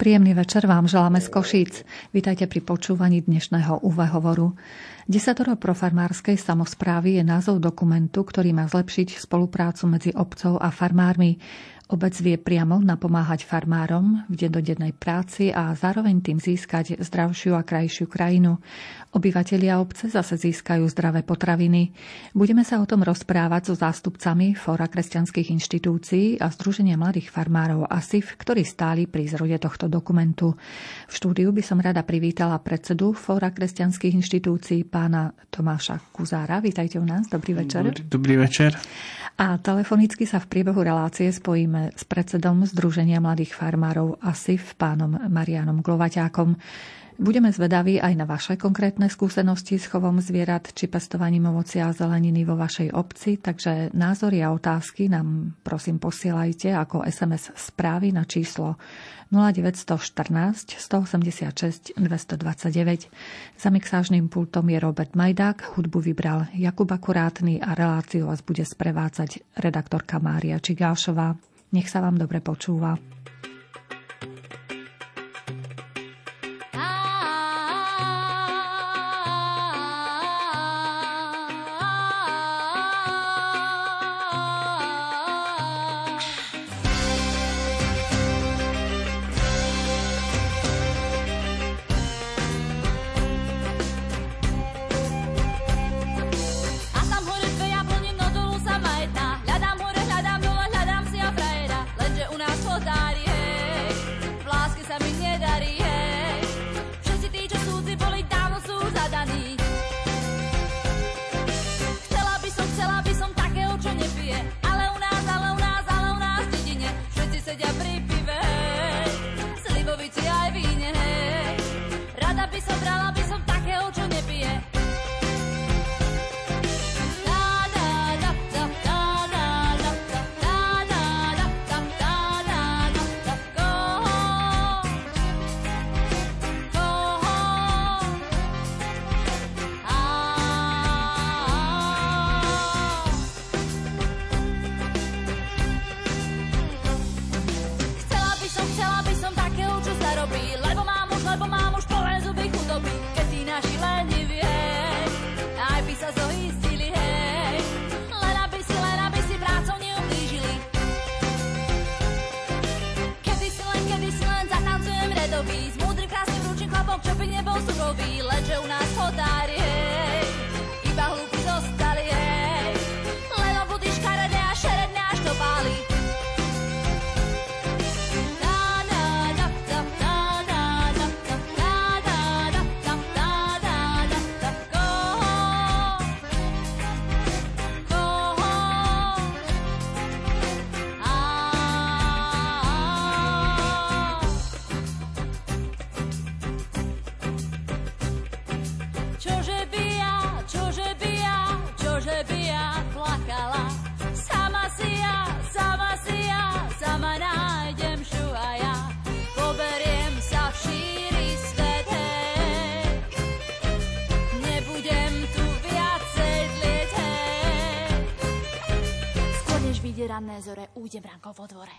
Príjemný večer vám želáme z Košíc. Vítajte pri počúvaní dnešného UV hovoru. Desatoro profarmárskej samozprávy je názov dokumentu, ktorý má zlepšiť spoluprácu medzi obcov a farmármi. Obec vie priamo napomáhať farmárom v dennodennej práci a zároveň tým získať zdravšiu a krajšiu krajinu. Obyvatelia obce zase získajú zdravé potraviny. Budeme sa o tom rozprávať so zástupcami Fóra kresťanských inštitúcií a Združenia mladých farmárov ASIF, ktorí stáli pri zrode tohto dokumentu. V štúdiu by som rada privítala predsedu Fóra kresťanských inštitúcií pána Tomáša Kuzára. Vítajte u nás. Dobrý večer. Dobrý večer. A telefonicky sa v priebehu relácie spojíme s predsedom Združenia mladých farmárov ASIF, pánom Marianom Glovaťákom. Budeme zvedaví aj na vaše konkrétne skúsenosti s chovom zvierat či pestovaním ovocia a zeleniny vo vašej obci, takže názory a otázky nám prosím posielajte ako SMS správy na číslo 0914 186 229. Za mixážnym pultom je Robert Majdák, hudbu vybral Jakub Akurátny a reláciu vás bude sprevádzať redaktorka Mária Čigášová. Nech sa vám dobre počúva. Ranné zore újdem rankou vo dvore.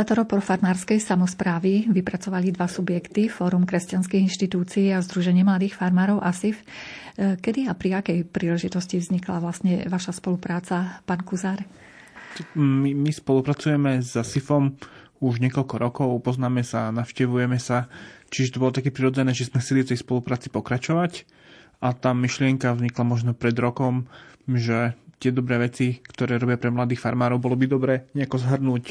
Desatoro farmárskej samozprávy vypracovali dva subjekty, Fórum kresťanských inštitúcií a Združenie mladých farmárov ASIF. E, kedy a pri akej príležitosti vznikla vlastne vaša spolupráca, pán Kuzár? My, my spolupracujeme s ASIFom už niekoľko rokov, poznáme sa, navštevujeme sa, čiže to bolo také prirodzené, že sme chceli v tej spolupráci pokračovať a tá myšlienka vznikla možno pred rokom, že tie dobré veci, ktoré robia pre mladých farmárov, bolo by dobre nejako zhrnúť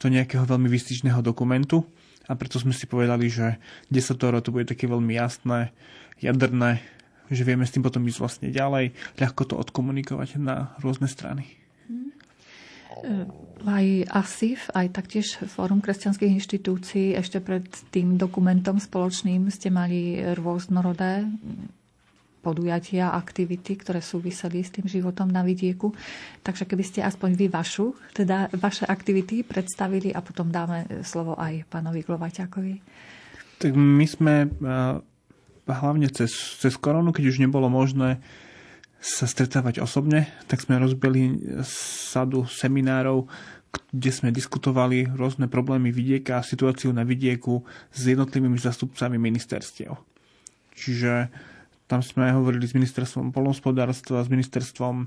do nejakého veľmi výstižného dokumentu. A preto sme si povedali, že 10 to bude také veľmi jasné, jadrné, že vieme s tým potom ísť vlastne ďalej, ľahko to odkomunikovať na rôzne strany. Aj ASIF, aj taktiež Fórum kresťanských inštitúcií, ešte pred tým dokumentom spoločným ste mali rôznorodé podujatia, aktivity, ktoré súviseli s tým životom na vidieku. Takže keby ste aspoň vy vašu, teda vaše aktivity predstavili a potom dáme slovo aj pánovi Glovaťakovi. Tak my sme eh, hlavne cez, cez koronu, keď už nebolo možné sa stretávať osobne, tak sme rozbili sadu seminárov, kde sme diskutovali rôzne problémy vidieka a situáciu na vidieku s jednotlivými zastupcami ministerstiev. Čiže tam sme hovorili s ministerstvom polnospodárstva, s ministerstvom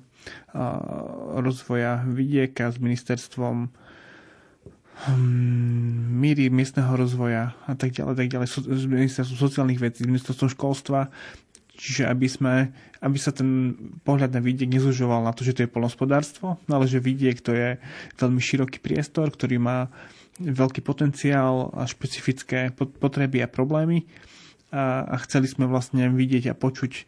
rozvoja vidieka, s ministerstvom hm, míry miestneho rozvoja a tak ďalej, tak ďalej, s ministerstvom sociálnych vecí, s ministerstvom školstva, čiže aby, sme, aby sa ten pohľad na vidiek nezužoval na to, že to je polnospodárstvo, ale že vidiek to je veľmi široký priestor, ktorý má veľký potenciál a špecifické potreby a problémy a, a chceli sme vlastne vidieť a počuť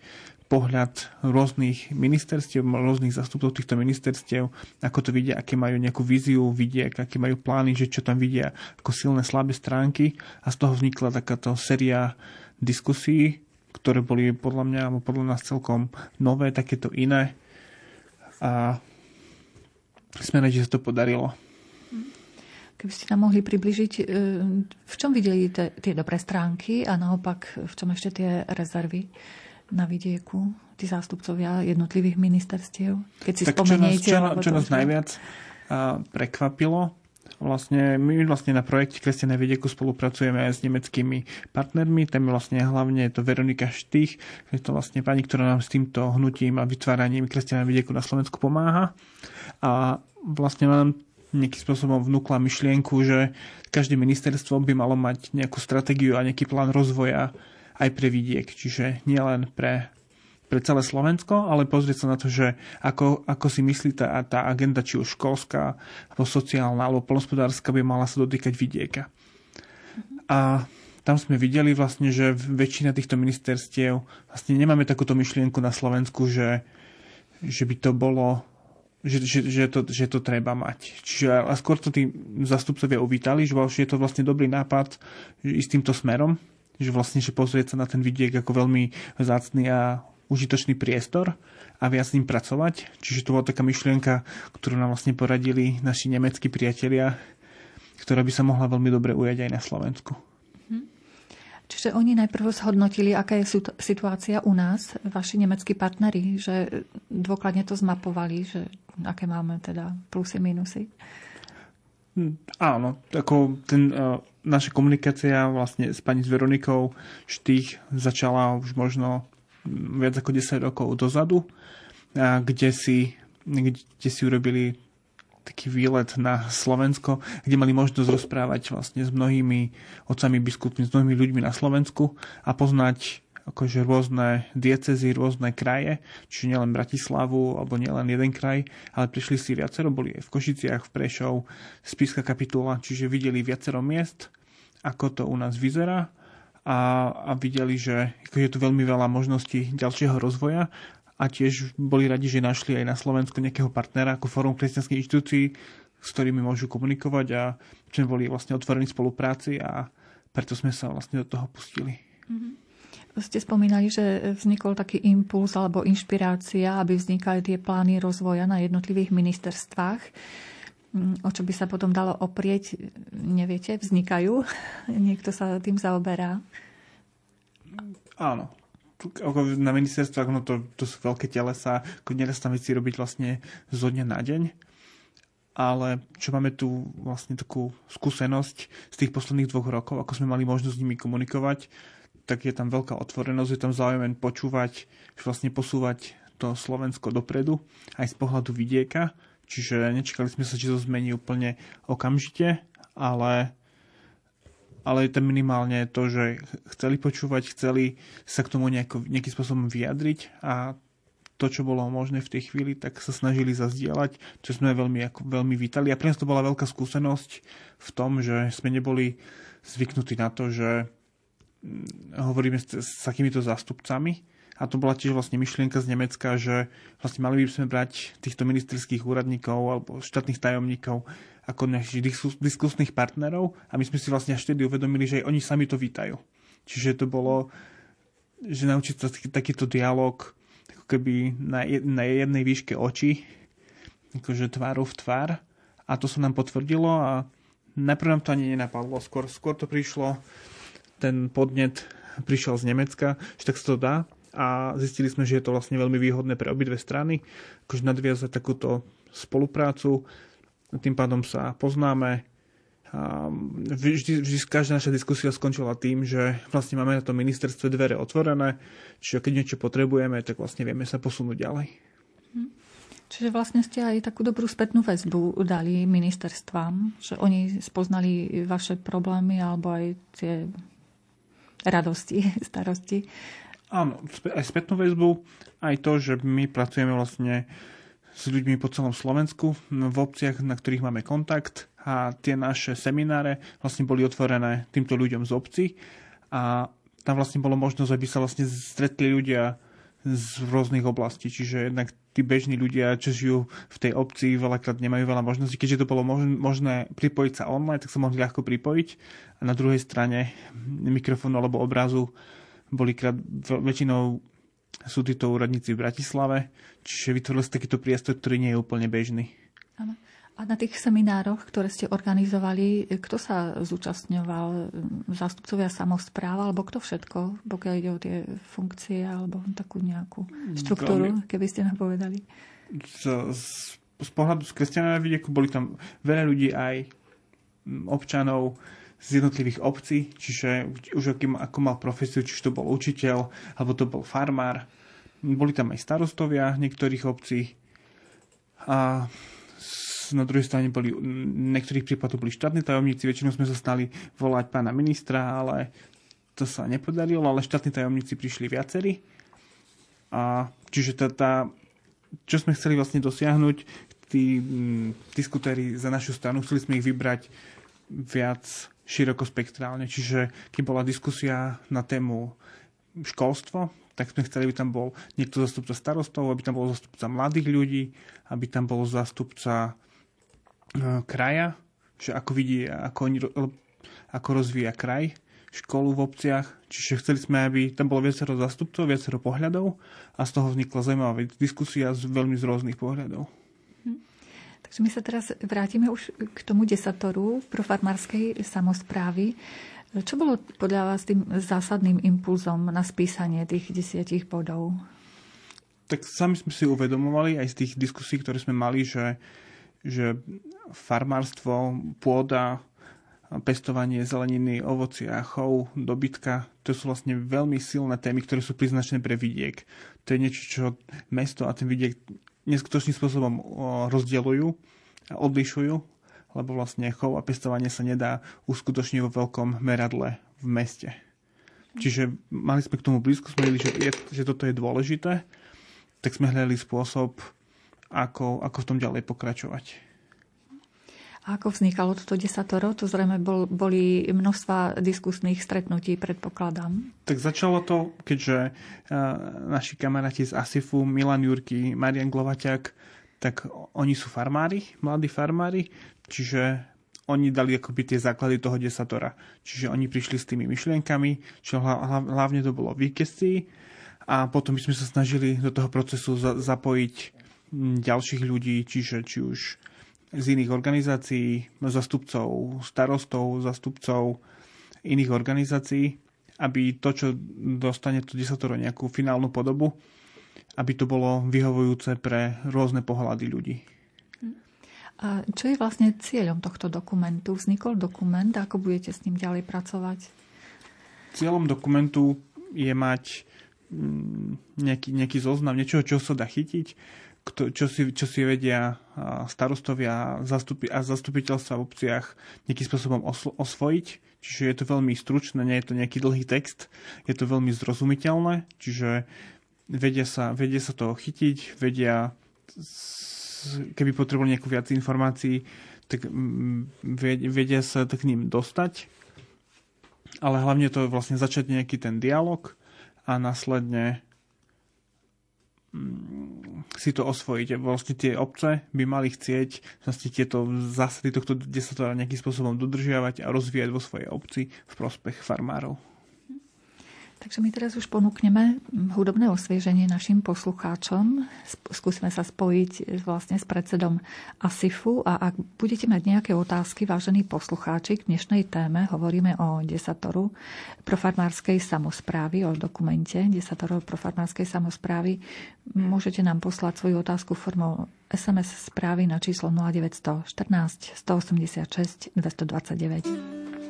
pohľad rôznych ministerstiev, rôznych zastupcov týchto ministerstiev, ako to vidia, aké majú nejakú víziu, vidia, aké majú plány, že čo tam vidia ako silné, slabé stránky a z toho vznikla takáto séria diskusí, ktoré boli podľa mňa, alebo podľa nás celkom nové, takéto iné a sme radi, že sa to podarilo. Keby ste nám mohli približiť, e, v čom videli tie dobré stránky a naopak v čom ešte tie rezervy na vidieku, tí zástupcovia jednotlivých ministerstiev? Keď si tak spomeniete... Čo nás, čo, čo nás najviac prekvapilo, vlastne my vlastne na projekte Kresťané vidieku spolupracujeme aj s nemeckými partnermi, tam je vlastne hlavne to Veronika Štých, je to vlastne pani, ktorá nám s týmto hnutím a vytváraním Kresťané vidieku na Slovensku pomáha. A vlastne nám nejakým spôsobom vnúkla myšlienku, že každé ministerstvo by malo mať nejakú stratégiu a nejaký plán rozvoja aj pre vidiek. Čiže nielen pre, pre celé Slovensko, ale pozrieť sa na to, že ako, ako si myslí tá, tá agenda, či už školská, alebo sociálna, alebo polnospodárska by mala sa dotýkať vidieka. A tam sme videli vlastne, že väčšina týchto ministerstiev vlastne nemáme takúto myšlienku na Slovensku, že, že by to bolo že, že, že, to, že to treba mať. Čiže a skôr to tí zastupcovia uvítali, že je to vlastne dobrý nápad ísť týmto smerom, že vlastne že pozrieť sa na ten vidiek ako veľmi zácný a užitočný priestor a viac s ním pracovať. Čiže to bola taká myšlienka, ktorú nám vlastne poradili naši nemeckí priatelia, ktorá by sa mohla veľmi dobre ujať aj na Slovensku. Čiže oni najprv zhodnotili, aká je situácia u nás, vaši nemeckí partneri, že dôkladne to zmapovali, že aké máme teda plusy, minusy. Hm, áno, ako ten, uh, naša komunikácia vlastne s pani Veronikou Štých začala už možno viac ako 10 rokov dozadu, kde si, kde si urobili taký výlet na Slovensko, kde mali možnosť rozprávať vlastne s mnohými otcami biskupmi, s mnohými ľuďmi na Slovensku a poznať akože rôzne diecezy, rôzne kraje, čiže nielen Bratislavu, alebo nielen jeden kraj, ale prišli si viacero, boli aj v Košiciach, v Prešov, Spiska kapitula, čiže videli viacero miest, ako to u nás vyzerá a, a videli, že je tu veľmi veľa možností ďalšieho rozvoja a tiež boli radi, že našli aj na Slovensku nejakého partnera ako Fórum kresťanských inštitúcií, s ktorými môžu komunikovať a sme boli vlastne otvorení spolupráci a preto sme sa vlastne do toho pustili. Mm-hmm. Ste spomínali, že vznikol taký impuls alebo inšpirácia, aby vznikali tie plány rozvoja na jednotlivých ministerstvách. Mm, o čo by sa potom dalo oprieť, neviete, vznikajú? Niekto sa tým zaoberá? Áno, ako na ministerstvách, no to, to sú veľké telesa, ako nedá sa tam veci robiť vlastne zo dňa na deň. Ale čo máme tu vlastne takú skúsenosť z tých posledných dvoch rokov, ako sme mali možnosť s nimi komunikovať, tak je tam veľká otvorenosť, je tam záujem počúvať, vlastne posúvať to Slovensko dopredu, aj z pohľadu vidieka. Čiže nečakali sme sa, či to zmení úplne okamžite, ale ale je to minimálne to, že chceli počúvať, chceli sa k tomu nejako, nejakým spôsobom vyjadriť a to, čo bolo možné v tej chvíli, tak sa snažili zazdieľať, čo sme veľmi, ako, veľmi vítali. A pre nás to bola veľká skúsenosť v tom, že sme neboli zvyknutí na to, že mm, hovoríme s, s takýmito zástupcami. A to bola tiež vlastne myšlienka z Nemecka, že vlastne mali by sme brať týchto ministerských úradníkov alebo štátnych tajomníkov ako našich diskusných partnerov a my sme si vlastne až vtedy uvedomili, že aj oni sami to vítajú. Čiže to bolo, že naučiť sa takýto dialog keby na, jednej výške očí, akože tvárov v tvár. A to sa nám potvrdilo a najprv nám to ani nenapadlo. Skôr, skôr to prišlo, ten podnet prišiel z Nemecka, že tak sa to dá a zistili sme, že je to vlastne veľmi výhodné pre obidve strany, akože nadviazať takúto spoluprácu, tým pádom sa poznáme, a vždy, vždy každá naša diskusia skončila tým, že vlastne máme na tom ministerstve dvere otvorené, čiže keď niečo potrebujeme, tak vlastne vieme sa posunúť ďalej. Hm. Čiže vlastne ste aj takú dobrú spätnú väzbu dali ministerstvám, že oni spoznali vaše problémy alebo aj tie radosti, starosti. Áno, aj spätnú väzbu, aj to, že my pracujeme vlastne s ľuďmi po celom Slovensku, v obciach, na ktorých máme kontakt a tie naše semináre vlastne boli otvorené týmto ľuďom z obci a tam vlastne bolo možnosť, aby sa vlastne stretli ľudia z rôznych oblastí, čiže jednak tí bežní ľudia, čo žijú v tej obci, veľakrát nemajú veľa možností. Keďže to bolo možné pripojiť sa online, tak sa mohli ľahko pripojiť. A na druhej strane mikrofónu alebo obrazu boli krát, väčšinou sú títo úradníci v Bratislave, čiže vytvorili sa takýto priestor, ktorý nie je úplne bežný. Áno. A na tých seminároch, ktoré ste organizovali, kto sa zúčastňoval? Zástupcovia samozpráva, alebo kto všetko, pokiaľ ide o tie funkcie, alebo takú nejakú štruktúru, Veľmi... keby ste nám povedali? Z, z, z pohľadu z kresťaného vidieku boli tam veľa ľudí aj občanov z jednotlivých obcí, čiže už aký, ako mal profesiu, či to bol učiteľ, alebo to bol farmár. Boli tam aj starostovia niektorých obcí. A na druhej strane boli, niektorých prípadoch boli štátni tajomníci, väčšinou sme sa stali volať pána ministra, ale to sa nepodarilo, ale štátni tajomníci prišli viacerí. A čiže tá, tá, čo sme chceli vlastne dosiahnuť, tí diskutéri za našu stranu, chceli sme ich vybrať viac širokospektrálne. Čiže keď bola diskusia na tému školstvo, tak sme chceli, aby tam bol niekto zastupca starostov, aby tam bol zastupca mladých ľudí, aby tam bol zastupca E, kraja, že ako vidí, ako, oni, ako rozvíja kraj, školu v obciach, čiže chceli sme, aby tam bolo viacero zastupcov, viacero pohľadov a z toho vznikla zaujímavá diskusia z veľmi z rôznych pohľadov. Takže my sa teraz vrátime už k tomu desatoru profarmárskej samozprávy. Čo bolo podľa vás tým zásadným impulzom na spísanie tých desiatich bodov? Tak sami sme si uvedomovali aj z tých diskusí, ktoré sme mali, že že farmárstvo, pôda, pestovanie zeleniny, ovocia, chov, dobytka, to sú vlastne veľmi silné témy, ktoré sú priznačné pre vidiek. To je niečo, čo mesto a ten vidiek neskutočným spôsobom rozdielujú a odlišujú, lebo vlastne chov a pestovanie sa nedá uskutočniť vo veľkom meradle v meste. Čiže mali sme k tomu blízko, sme videli, že, je, že toto je dôležité, tak sme hľadali spôsob, ako, ako v tom ďalej pokračovať. Ako vznikalo toto desatoro? To zrejme bol, boli množstva diskusných stretnutí, predpokladám. Tak začalo to, keďže uh, naši kamaráti z ASIFu, Milan Jurky, Marian Glovaťak, tak oni sú farmári, mladí farmári, čiže oni dali akoby tie základy toho desatora. Čiže oni prišli s tými myšlienkami, čo hlavne to bolo víkesci a potom by sme sa snažili do toho procesu za- zapojiť ďalších ľudí, čiže či už z iných organizácií, zastupcov starostov, zastupcov iných organizácií, aby to, čo dostane to desatoro nejakú finálnu podobu, aby to bolo vyhovujúce pre rôzne pohľady ľudí. A čo je vlastne cieľom tohto dokumentu? Vznikol dokument, ako budete s ním ďalej pracovať? Cieľom dokumentu je mať mm, nejaký, nejaký zoznam niečoho, čo sa dá chytiť, čo si, čo si vedia starostovia zastupi, a zastupiteľstva v obciach nejakým spôsobom oslo, osvojiť. Čiže je to veľmi stručné, nie je to nejaký dlhý text, je to veľmi zrozumiteľné, čiže vedia sa, vedia sa toho chytiť, vedia, keby potrebovali nejakú viac informácií, tak vedia sa k ním dostať. Ale hlavne to je vlastne začať nejaký ten dialog a následne si to osvojiť. Vlastne tie obce by mali chcieť vlastne tieto zásady tohto desatora nejakým spôsobom dodržiavať a rozvíjať vo svojej obci v prospech farmárov. Takže my teraz už ponúkneme hudobné osvieženie našim poslucháčom. Skúsime sa spojiť vlastne s predsedom ASIFu a ak budete mať nejaké otázky, vážení poslucháči, k dnešnej téme hovoríme o desatoru profarmárskej samozprávy, o dokumente desatoru profarmárskej samozprávy, môžete nám poslať svoju otázku formou SMS správy na číslo 0914 186 229.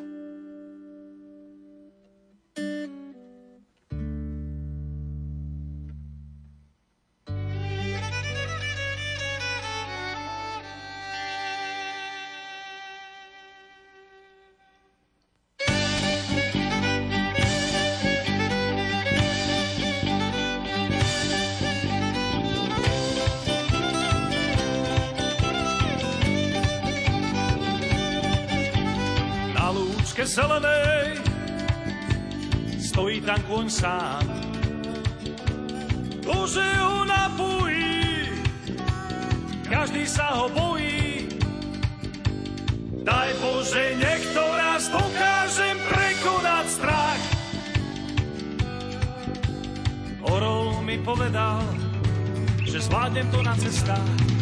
sám. Bože ho napojí, každý sa ho bojí. Daj Bože, niekto raz dokážem prekonať strach. Orol mi povedal, že zvládnem to na cestách.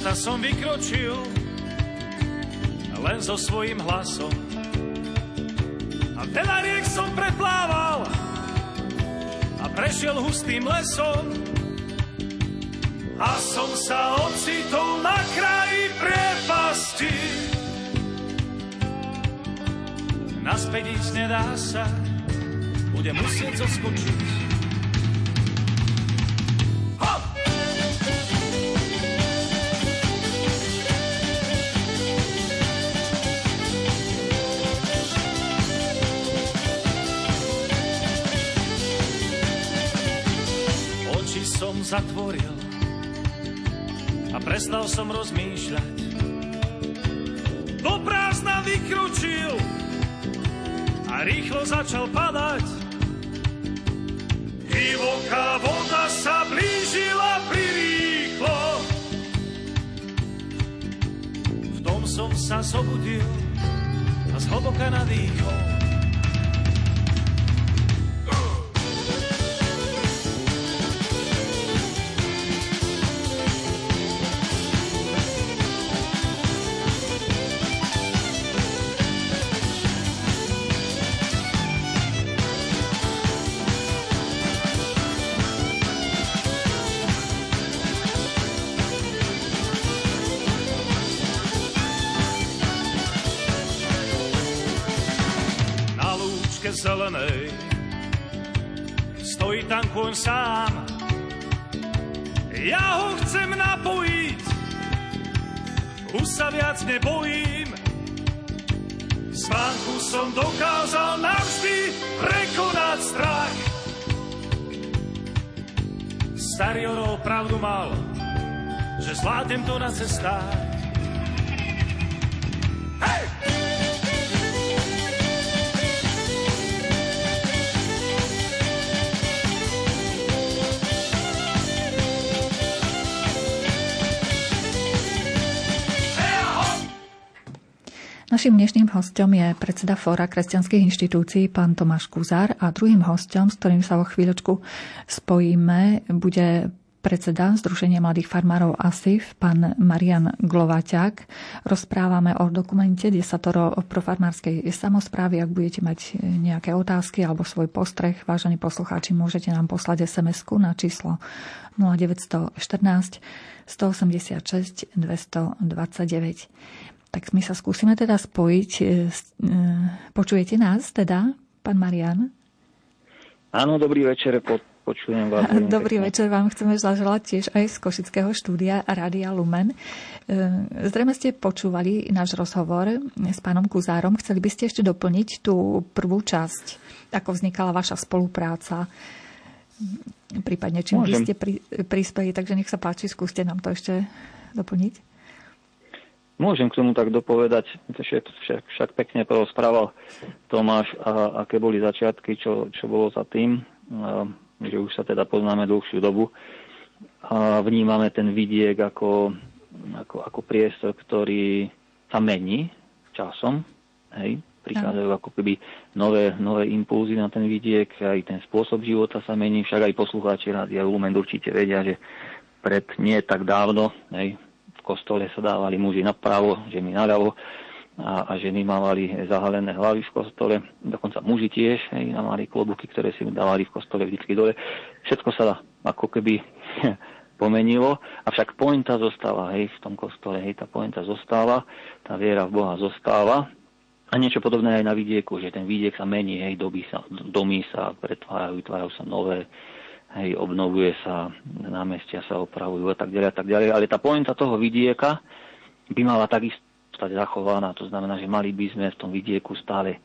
Sveta som vykročil len so svojím hlasom. A veľa riek som preplával a prešiel hustým lesom. A som sa ocitol na kraji priepasti. Naspäť ísť nedá sa, budem musieť zoskočiť. Som rozmýšľať. Do prázdna vykročil a rýchlo začal padať. Divoká voda sa blížila prirýchlo. V tom som sa zobudil a zhlboka nadýchol. Zelenej. Stojí tam kôň sám, ja ho chcem napojiť, už sa viac nebojím. Spánku som dokázal navždy prekonať strach. Starý orol pravdu mal, že zvládnem to na cestách. Našim dnešným hostom je predseda Fóra kresťanských inštitúcií, pán Tomáš Kuzár a druhým hostom, s ktorým sa o chvíľočku spojíme, bude predseda Združenia mladých farmárov ASIF, pán Marian Glovaťák. Rozprávame o dokumente desatoro profarmárskej samozprávy. Ak budete mať nejaké otázky alebo svoj postreh, vážení poslucháči, môžete nám poslať sms na číslo 0914 186 229. Tak my sa skúsime teda spojiť. E, e, počujete nás teda, pán Marian? Áno, dobrý večer. Po, počujem vás. Dobrý pekne. večer vám chceme zaželať tiež aj z Košického štúdia Rádia Lumen. E, zrejme ste počúvali náš rozhovor s pánom Kuzárom. Chceli by ste ešte doplniť tú prvú časť, ako vznikala vaša spolupráca, prípadne čím Môžem. by ste pri, prispeli. Takže nech sa páči, skúste nám to ešte doplniť. Môžem k tomu tak dopovedať, však, však, však pekne porozprával Tomáš, a, aké boli začiatky, čo, čo bolo za tým, a, že už sa teda poznáme dlhšiu dobu. A vnímame ten vidiek ako, ako, ako priestor, ktorý sa mení časom, hej, prichádzajú ako keby nové, nové impulzy na ten vidiek, aj ten spôsob života sa mení, však aj poslucháči Rádia Lumen určite vedia, že pred nie tak dávno, hej, kostole sa dávali muži napravo, ženy naľavo a, a ženy mávali zahalené hlavy v kostole, dokonca muži tiež, hej, mali klobuky, ktoré si dávali v kostole vždy dole. Všetko sa ako keby pomenilo, avšak pointa zostáva, hej, v tom kostole, hej, tá pointa zostáva, tá viera v Boha zostáva. A niečo podobné aj na vidieku, že ten vidiek sa mení, hej, doby sa, domy sa pretvárajú, vytvárajú sa nové, hej, obnovuje sa, námestia sa opravujú a tak ďalej a tak ďalej. Ale tá pointa toho vidieka by mala takisto stať zachovaná. To znamená, že mali by sme v tom vidieku stále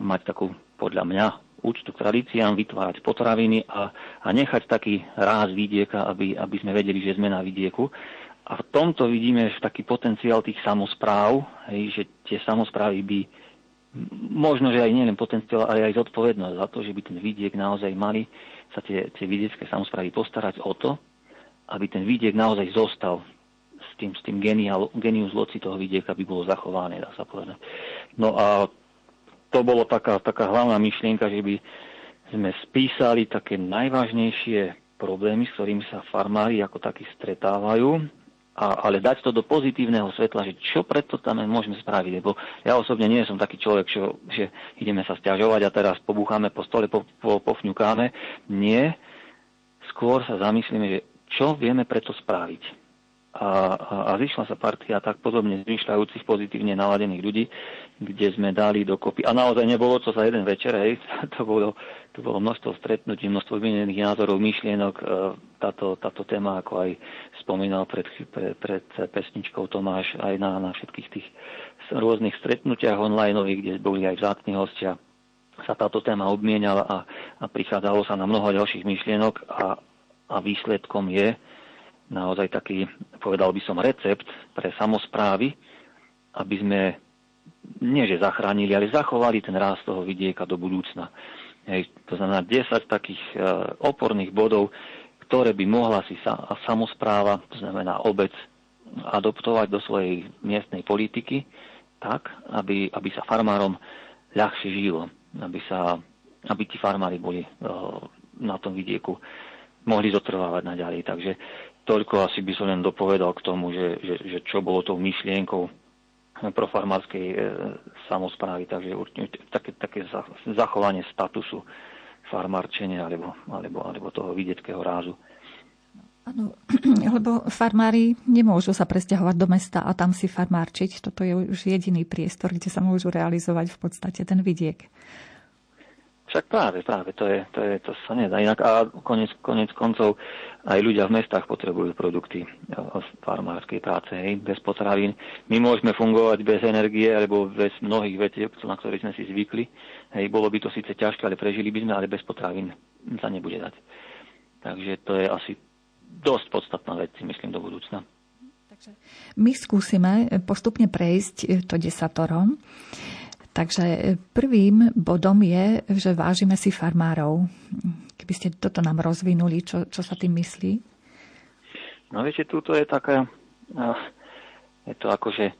mať takú, podľa mňa, úctu k tradíciám, vytvárať potraviny a, a nechať taký ráz vidieka, aby, aby sme vedeli, že sme na vidieku. A v tomto vidíme taký potenciál tých samozpráv, hej, že tie samozprávy by možno, že aj nielen potenciál, ale aj zodpovednosť za to, že by ten vidiek naozaj mali sa tie, tie vidiecké samozprávy postarať o to, aby ten vidiek naozaj zostal s tým, s tým genial, genius loci toho vidieka by bolo zachované, dá sa povedať. No a to bolo taká, taká hlavná myšlienka, že by sme spísali také najvážnejšie problémy, s ktorými sa farmári ako takí stretávajú a, ale dať to do pozitívneho svetla, že čo preto tam môžeme spraviť. Lebo ja osobne nie som taký človek, čo, že ideme sa stiažovať a teraz pobúchame po stole, po, po, pofňukáme. Nie. Skôr sa zamyslíme, že čo vieme preto spraviť a, a, a zišla sa partia tak podobne zmyšľajúcich pozitívne naladených ľudí, kde sme dali dokopy. A naozaj nebolo to za jeden večer, hej, to bolo, to bolo množstvo stretnutí, množstvo vymenených názorov, myšlienok. E, táto, táto téma, ako aj spomínal pred, pred, pred pesničkou Tomáš, aj na, na všetkých tých rôznych stretnutiach online, kde boli aj vzácni hostia, sa táto téma obmienala a, a prichádzalo sa na mnoho ďalších myšlienok a, a výsledkom je, naozaj taký, povedal by som, recept pre samozprávy, aby sme nie že zachránili, ale zachovali ten rást toho vidieka do budúcna. Hej, to znamená 10 takých e, oporných bodov, ktoré by mohla si sa, samozpráva, to znamená obec, adoptovať do svojej miestnej politiky tak, aby, aby sa farmárom ľahšie žilo, aby, sa, aby tí farmári boli e, na tom vidieku mohli zotrvávať naďalej. Takže Toľko asi by som len dopovedal k tomu, že, že, že čo bolo tou myšlienkou profarmárskej e, samozprávy, takže určite také, také zachovanie statusu farmárčenia alebo, alebo, alebo toho vidieckého rázu. Áno, lebo farmári nemôžu sa presťahovať do mesta a tam si farmárčiť. Toto je už jediný priestor, kde sa môžu realizovať v podstate ten vidiek. Však práve, práve, to, je, to, je, to sa nedá. Inak a konec, konec koncov aj ľudia v mestách potrebujú produkty farmárskej práce, hej, bez potravín. My môžeme fungovať bez energie alebo bez mnohých vetieb, na ktorých sme si zvykli. Hej, bolo by to síce ťažké, ale prežili by sme, ale bez potravín sa nebude dať. Takže to je asi dosť podstatná vec, myslím, do budúcna. Takže my skúsime postupne prejsť to desatorom. Takže e, prvým bodom je, že vážime si farmárov. Keby ste toto nám rozvinuli, čo, čo sa tým myslí? No viete, túto je taká, je to akože,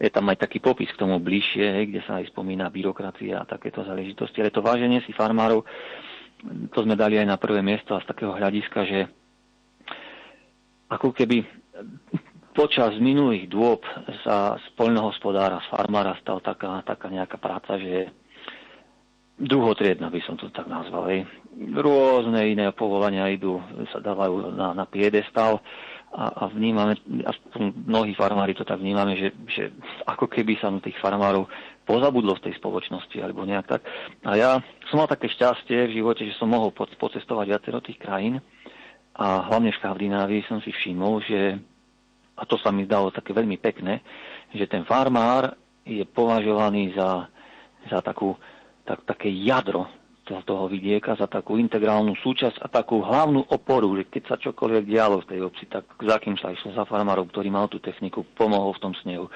je tam aj taký popis k tomu bližšie, kde sa aj spomína byrokracia a takéto záležitosti. Ale to váženie si farmárov, to sme dali aj na prvé miesto a z takého hľadiska, že ako keby počas minulých dôb sa z poľnohospodára, z farmára stal taká, taká nejaká práca, že druhotriedna by som to tak nazval. Hej. Rôzne iné povolania idú, sa dávajú na, na piedestal a, a vnímame, aspoň mnohí farmári to tak vnímame, že, že ako keby sa na tých farmárov pozabudlo v tej spoločnosti alebo nejak tak. A ja som mal také šťastie v živote, že som mohol pocestovať viacero tých krajín a hlavne v Skandinávii som si všimol, že a to sa mi zdalo také veľmi pekné, že ten farmár je považovaný za, za takú, tak, také jadro toho vidieka za takú integrálnu súčasť a takú hlavnú oporu, že keď sa čokoľvek dialo v tej obci, tak za kým sa išlo za farmárov, ktorý mal tú techniku, pomohol v tom snehu.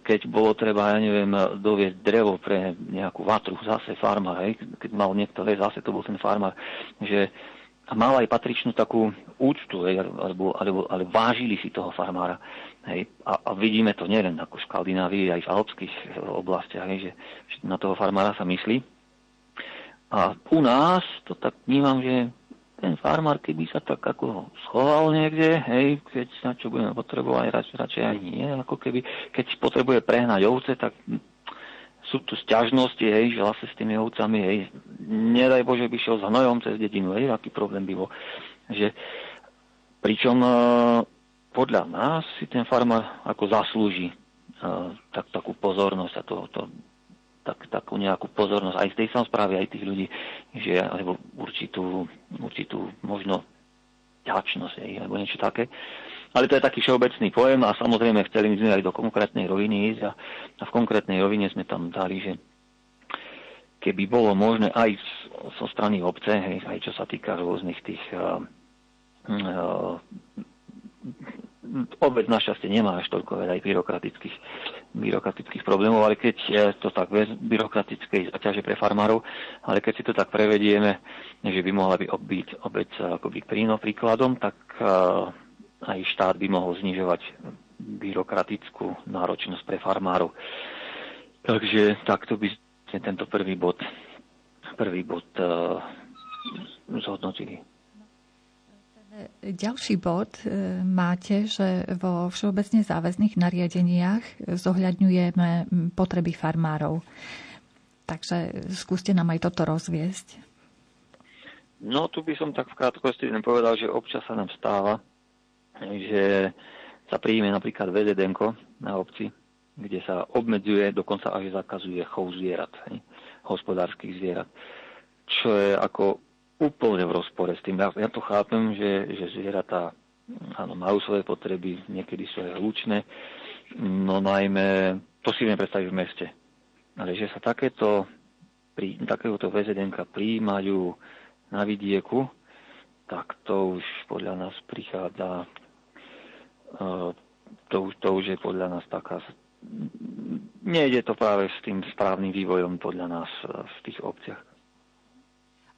Keď bolo treba, ja neviem, doviesť drevo pre nejakú vatru, zase farmár, hej, keď mal niekto, hej, zase to bol ten farmár, že mal aj patričnú takú úctu, hej, alebo, alebo, ale vážili si toho farmára. Hej, a, a vidíme to nielen ako v Škandinávii, aj v alpských oblastiach, hej, že, že na toho farmára sa myslí. A u nás to tak vnímam, že ten farmár, keby sa tak ako schoval niekde, hej, keď na čo budeme potrebovať, radšej, radšej aj nie, ako keby, keď potrebuje prehnať ovce, tak sú tu sťažnosti, hej, že vlastne s tými ovcami, hej, nedaj Bože by šiel za hnojom cez dedinu, hej, aký problém by bol. Že, pričom e, podľa nás si ten farmár ako zaslúži e, tak, takú pozornosť a to, to tak, takú nejakú pozornosť aj z tej samozprávy, aj tých ľudí, že, alebo určitú, určitú možno ťačnosť, alebo niečo také. Ale to je taký všeobecný pojem a samozrejme chceli sme aj do konkrétnej roviny ísť a, a v konkrétnej rovine sme tam dali, že keby bolo možné aj zo strany obce, hej, aj čo sa týka rôznych tých uh, uh, obec našťastie nemá až toľko veľa aj byrokratických, byrokratických problémov, ale keď je to tak bez byrokratickej zaťaže pre farmárov, ale keď si to tak prevedieme, že by mohla byť obyť obec akoby príno príkladom, tak uh, aj štát by mohol znižovať byrokratickú náročnosť pre farmárov. Takže takto by tento prvý bod, prvý bod uh, zhodnotili. Ďalší bod e, máte, že vo všeobecne záväzných nariadeniach zohľadňujeme potreby farmárov. Takže skúste nám aj toto rozviesť. No, tu by som tak v krátkosti povedal, že občas sa nám stáva, že sa príjme napríklad VZD na obci, kde sa obmedzuje, dokonca až zakazuje chov zvierat, hospodárskych zvierat. Čo je ako úplne v rozpore s tým. Ja, ja to chápem, že, že zvieratá áno, majú svoje potreby, niekedy sú aj hlučné, no najmä, to si viem predstaviť v meste. Ale že sa takéto, pri, takéhoto VZDNK príjmajú na vidieku, tak to už podľa nás prichádza, uh, to, to už je podľa nás taká nejde to práve s tým správnym vývojom podľa nás v tých obciach.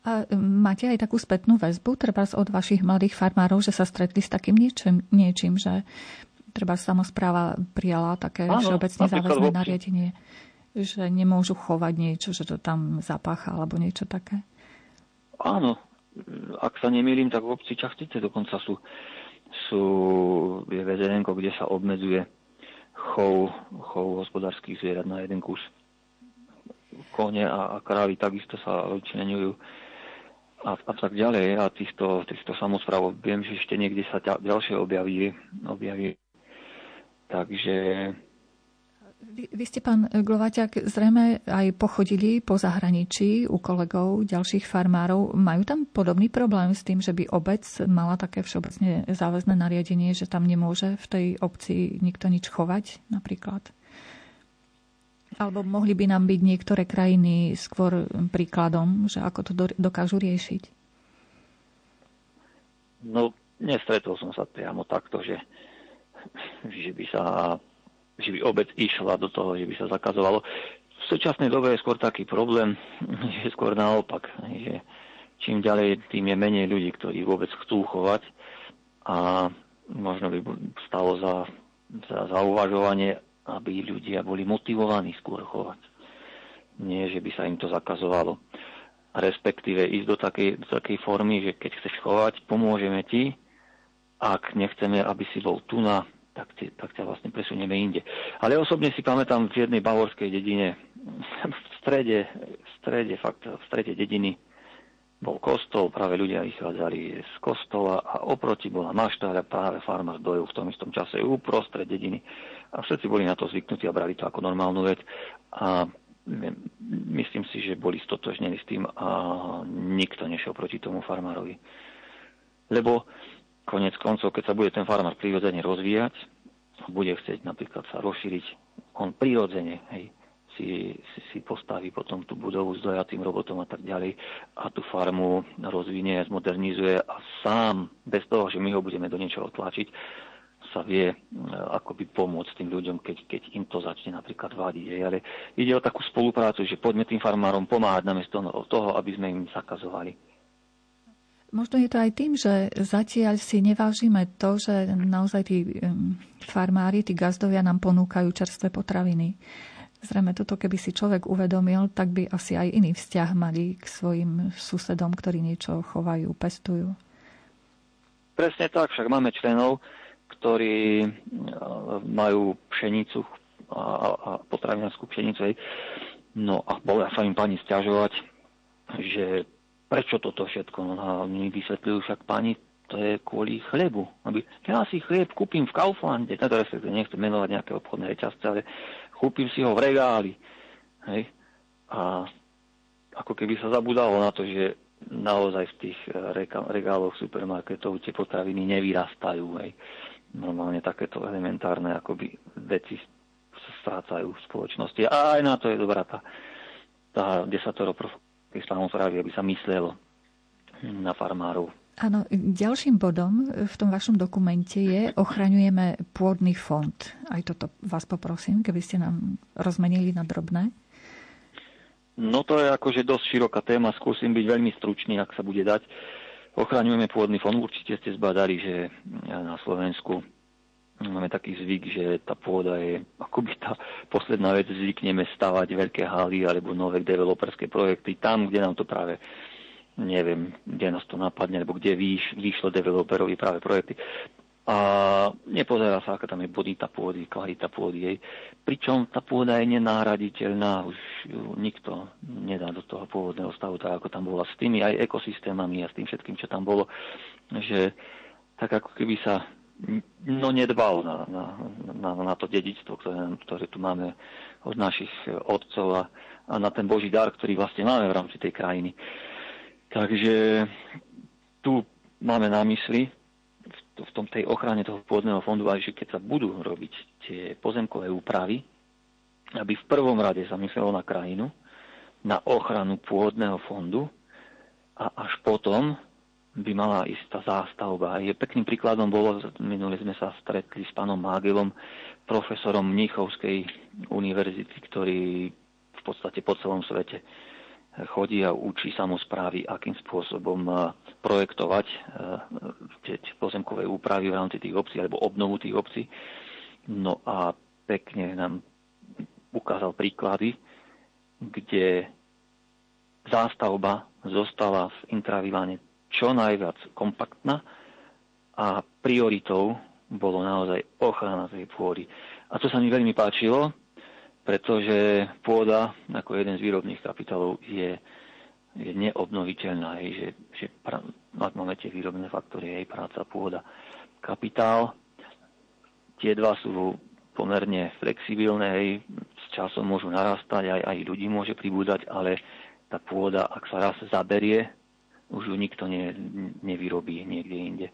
A máte aj takú spätnú väzbu, treba od vašich mladých farmárov, že sa stretli s takým niečím, niečím že treba samozpráva prijala také Áno, všeobecne záväzné nariadenie, že nemôžu chovať niečo, že to tam zapácha alebo niečo také? Áno, ak sa nemýlim, tak v obci Čachtice dokonca sú, sú je VZN, kde sa obmedzuje chov, chov hospodárskych zvierat na jeden kus. Kone a, a krávy takisto sa vyčlenujú a, a tak ďalej. A týchto, týchto samozpráv viem, že ešte niekde sa ďalšie objaví. objaví. Takže... Vy, vy ste, pán Glovaťak, zrejme aj pochodili po zahraničí u kolegov, ďalších farmárov. Majú tam podobný problém s tým, že by obec mala také všeobecne záväzné nariadenie, že tam nemôže v tej obci nikto nič chovať napríklad? Alebo mohli by nám byť niektoré krajiny skôr príkladom, že ako to dokážu riešiť? No, nestretol som sa priamo takto, že, že by sa že by obec išla do toho, že by sa zakazovalo. V súčasnej dobe je skôr taký problém, že skôr naopak, že čím ďalej, tým je menej ľudí, ktorí vôbec chcú chovať a možno by stalo za, za, za uvažovanie aby ľudia boli motivovaní skôr chovať. Nie, že by sa im to zakazovalo. Respektíve ísť do takej, do takej formy, že keď chceš chovať, pomôžeme ti, ak nechceme, aby si bol tu na, tak, tak ťa vlastne presunieme inde. Ale osobne si pamätám v jednej bavorskej dedine, v strede, v strede, fakt, v strede dediny, bol kostol, práve ľudia vychádzali z kostola a oproti bola maštáľa, práve farmár dojil v tom istom čase uprostred dediny a všetci boli na to zvyknutí a brali to ako normálnu vec a myslím si, že boli stotožnení s tým a nikto nešiel proti tomu farmárovi. Lebo konec koncov, keď sa bude ten farmár prirodzene rozvíjať, bude chcieť napríklad sa rozšíriť, on prirodzene, hej, si, si, si postaví potom tú budovu s dojatým robotom a tak ďalej a tú farmu rozvinie, zmodernizuje a sám, bez toho, že my ho budeme do niečoho tlačiť, sa vie e, akoby pomôcť tým ľuďom, keď, keď im to začne napríklad vádiť. Ale ide o takú spoluprácu, že poďme tým farmárom pomáhať namiesto toho, aby sme im zakazovali. Možno je to aj tým, že zatiaľ si nevážime to, že naozaj tí farmári, tí gazdovia nám ponúkajú čerstvé potraviny. Zrejme toto, keby si človek uvedomil, tak by asi aj iný vzťah mali k svojim susedom, ktorí niečo chovajú, pestujú. Presne tak, však máme členov, ktorí majú pšenicu a potravinárskú pšenicu. No a bola sa im pani stiažovať, že prečo toto všetko? No a mi vysvetľujú však pani, to je kvôli chlebu. Aby ja si chlieb kúpim v Kauflande, teda respektíve nechcem menovať nejaké obchodné reťazce, ale kúpim si ho v regáli. Hej? A ako keby sa zabudalo na to, že naozaj v tých eh, regáloch supermarketov tie potraviny nevyrastajú. Hej. Normálne takéto elementárne akoby veci strácajú v spoločnosti. A aj na to je dobrá tá, tá desatoro islamov aby sa myslelo na farmárov. Áno, ďalším bodom v tom vašom dokumente je ochraňujeme pôdny fond. Aj toto vás poprosím, keby ste nám rozmenili na drobné. No to je akože dosť široká téma, skúsim byť veľmi stručný, ak sa bude dať. Ochraňujeme pôdny fond, určite ste zbadali, že na Slovensku máme taký zvyk, že tá pôda je akoby tá posledná vec, zvykneme stavať veľké haly alebo nové developerské projekty tam, kde nám to práve neviem, kde nás to napadne, alebo kde vyš, vyšlo developerovi práve projekty. A nepozerá sa, aká tam je bodita pôdy, kvalita pôdy jej. Pričom tá pôda je nenahraditeľná, už nikto nedá do toho pôvodného stavu, tak ako tam bola s tými aj ekosystémami a s tým všetkým, čo tam bolo. Že tak ako keby sa no nedbal na, na, na, na to dedičstvo, ktoré, ktoré tu máme od našich otcov a, a na ten Boží dar, ktorý vlastne máme v rámci tej krajiny. Takže tu máme na mysli v tom tej ochrane toho pôdneho fondu aj, že keď sa budú robiť tie pozemkové úpravy, aby v prvom rade sa myslelo na krajinu, na ochranu pôdneho fondu a až potom by mala ísť tá zástavba. Je pekným príkladom bolo, minule sme sa stretli s pánom Mágelom, profesorom Mnichovskej univerzity, ktorý v podstate po celom svete chodí a učí samozprávy, akým spôsobom eh, projektovať eh, tie pozemkové úpravy v rámci tých obcí alebo obnovu tých obcí. No a pekne nám ukázal príklady, kde zástavba zostala v intraviláne čo najviac kompaktná a prioritou bolo naozaj ochrana tej pôdy. A to sa mi veľmi páčilo, pretože pôda ako jeden z výrobných kapitálov je, je neobnoviteľná, hej, že, že pra, máme tie výrobné faktory, aj práca, pôda, kapitál. Tie dva sú pomerne flexibilné, hej, s časom môžu narastať, aj, aj ľudí môže pribúdať, ale tá pôda, ak sa raz zaberie, už ju nikto ne, nevyrobí niekde inde.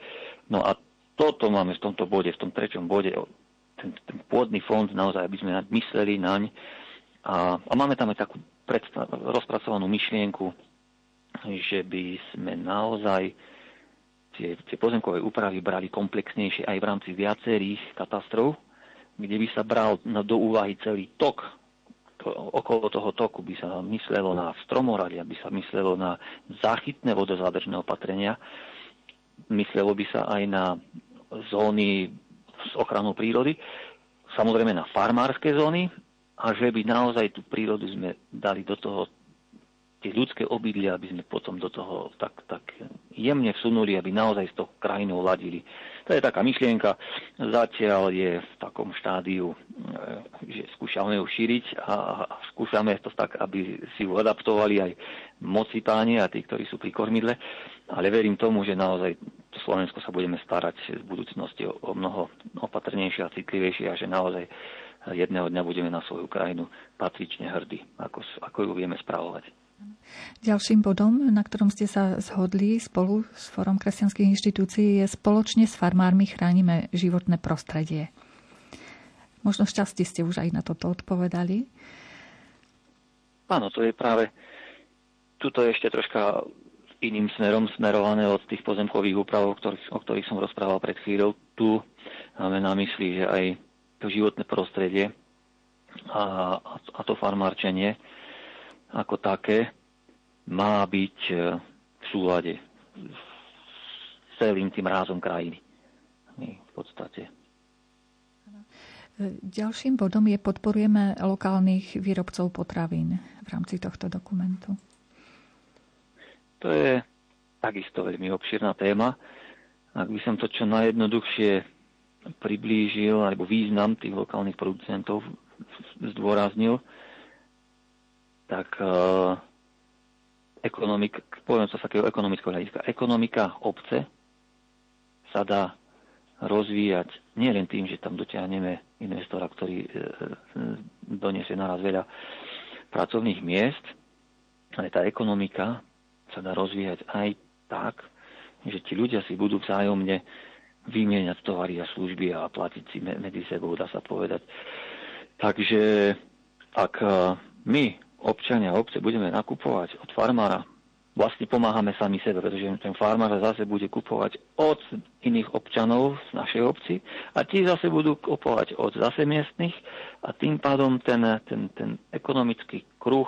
No a toto máme v tomto bode, v tom treťom bode ten, ten pôdny fond naozaj, aby sme mysleli naň. A, a máme tam aj takú predstav, rozpracovanú myšlienku, že by sme naozaj tie, tie pozemkové úpravy brali komplexnejšie aj v rámci viacerých katastrov, kde by sa bral do úvahy celý tok. Okolo toho toku by sa myslelo na stromorady, aby sa myslelo na záchytné vodozádržné opatrenia, myslelo by sa aj na zóny s ochranou prírody, samozrejme na farmárske zóny a že by naozaj tú prírodu sme dali do toho tie ľudské obydlia, aby sme potom do toho tak, tak jemne vsunuli, aby naozaj s tou krajinou ladili. To je taká myšlienka. Zatiaľ je v takom štádiu, e, že skúšame ju šíriť a skúšame to tak, aby si ju adaptovali aj moci páni a tí, ktorí sú pri kormidle. Ale verím tomu, že naozaj to Slovensko sa budeme starať v budúcnosti o mnoho opatrnejšie a citlivejšie a že naozaj jedného dňa budeme na svoju krajinu patrične hrdí, ako, ako ju vieme spravovať. Ďalším bodom, na ktorom ste sa zhodli spolu s Fórom kresťanských inštitúcií, je spoločne s farmármi chránime životné prostredie. Možno šťastie ste už aj na toto odpovedali. Áno, to je práve tuto je ešte troška iným smerom smerované od tých pozemkových úprav, o ktorých, o ktorých som rozprával pred chvíľou. Tu máme na mysli, že aj to životné prostredie a, a to farmárčenie ako také má byť e, v súlade s celým tým rázom krajiny. V podstate. Ďalším bodom je podporujeme lokálnych výrobcov potravín v rámci tohto dokumentu. To je takisto veľmi obširná téma. Ak by som to čo najjednoduchšie priblížil, alebo význam tých lokálnych producentov zdôraznil, tak uh, ekonomik, poviem sa z takého ekonomického hľadiska, ekonomika obce sa dá rozvíjať nielen tým, že tam dotiahneme investora, ktorý e, e, doniesie naraz veľa pracovných miest, ale tá ekonomika sa dá rozvíjať aj tak, že ti ľudia si budú vzájomne vymieňať tovary a služby a platiť si medzi sebou, dá sa povedať. Takže ak e, my občania obce budeme nakupovať od farmára, vlastne pomáhame sami sebe, pretože ten farmár zase bude kupovať od iných občanov z našej obci a tí zase budú kupovať od zase miestnych a tým pádom ten, ten, ten ekonomický kruh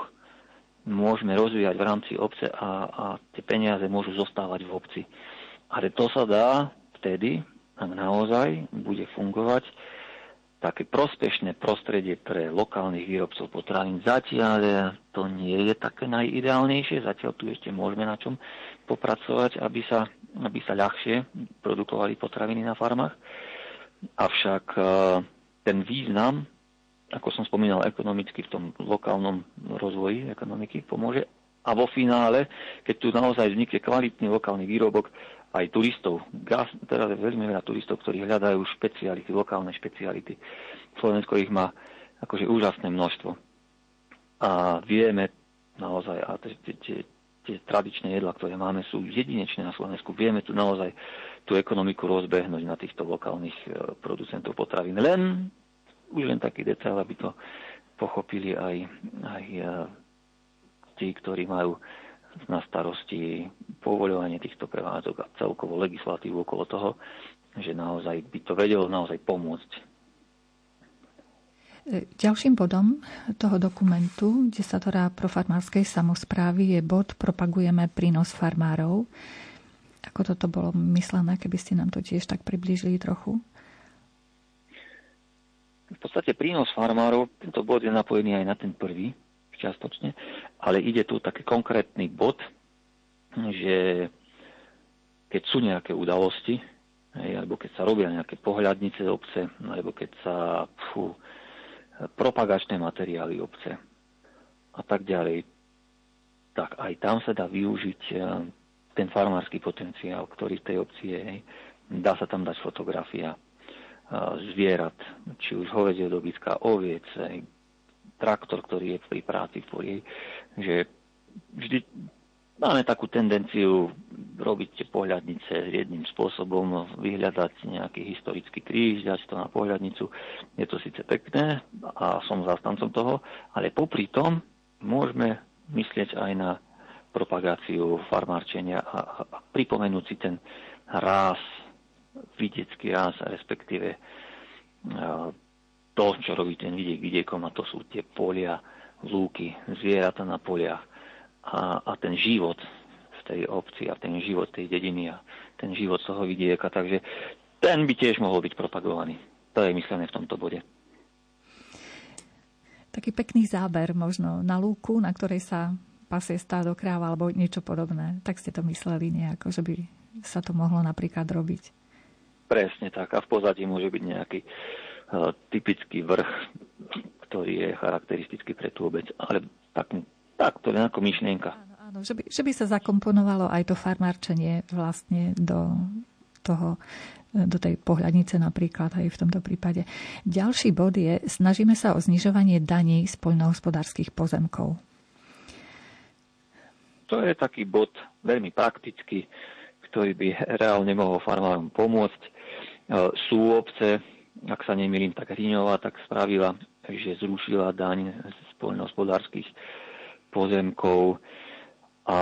môžeme rozvíjať v rámci obce a, a tie peniaze môžu zostávať v obci. Ale to sa dá vtedy, ak naozaj bude fungovať také prospešné prostredie pre lokálnych výrobcov potravín. Zatiaľ to nie je také najideálnejšie, zatiaľ tu ešte môžeme na čom popracovať, aby sa, aby sa ľahšie produkovali potraviny na farmách. Avšak e, ten význam, ako som spomínal, ekonomicky v tom lokálnom rozvoji ekonomiky pomôže. A vo finále, keď tu naozaj vznikne kvalitný lokálny výrobok, aj turistov. Gas, teda je veľmi veľa turistov, ktorí hľadajú špeciality, lokálne špeciality. Slovensko ich má akože úžasné množstvo. A vieme naozaj, a tie, tie tradičné jedla, ktoré máme, sú jedinečné na Slovensku. Vieme tu naozaj tú ekonomiku rozbehnúť na týchto lokálnych e, producentov potravín. Len, už len taký detail, aby to pochopili aj, aj e, tí, ktorí majú na starosti povoľovanie týchto prevádzok a celkovo legislatívu okolo toho, že naozaj by to vedelo naozaj pomôcť. Ďalším bodom toho dokumentu desatora profarmárskej samozprávy je bod Propagujeme prínos farmárov. Ako toto bolo myslené, keby ste nám to tiež tak priblížili trochu? V podstate prínos farmárov, tento bod je napojený aj na ten prvý, čiastočne, ale ide tu taký konkrétny bod, že keď sú nejaké udalosti, alebo keď sa robia nejaké pohľadnice obce, alebo keď sa fú, propagačné materiály obce a tak ďalej, tak aj tam sa dá využiť eh, ten farmársky potenciál, ktorý v tej obci je. Dá sa tam dať fotografia eh, zvierat, či už hovedzie dobytka, oviec, traktor, ktorý je pri práci poli, že vždy máme takú tendenciu robiť pohľadnice jedným spôsobom, vyhľadať nejaký historický kríž, dať to na pohľadnicu. Je to síce pekné a som zastancom toho, ale popri tom môžeme myslieť aj na propagáciu farmárčenia a, a pripomenúť si ten ráz, vidiecký ráz, respektíve to, čo robí ten vidiek vidiekom, a to sú tie polia, lúky, zvieratá na poliach a, a ten život v tej obci a ten život tej dediny a ten život toho vidieka. Takže ten by tiež mohol byť propagovaný. To je myslené v tomto bode. Taký pekný záber možno na lúku, na ktorej sa pasie stádo kráva alebo niečo podobné. Tak ste to mysleli nejako, že by sa to mohlo napríklad robiť. Presne tak. A v pozadí môže byť nejaký uh, typický vrch, ktorý je charakteristický pre tú obec. Ale tak, tak to je ako myšlienka. Áno, áno že, by, že by sa zakomponovalo aj to farmárčenie vlastne do toho do tej pohľadnice napríklad aj v tomto prípade. Ďalší bod je, snažíme sa o znižovanie daní z poľnohospodárskych pozemkov. To je taký bod veľmi praktický, ktorý by reálne mohol farmárom pomôcť. E, sú obce, ak sa nemýlim, tak Hriňová tak spravila, že zrušila daň z poľnohospodárskych pozemkov a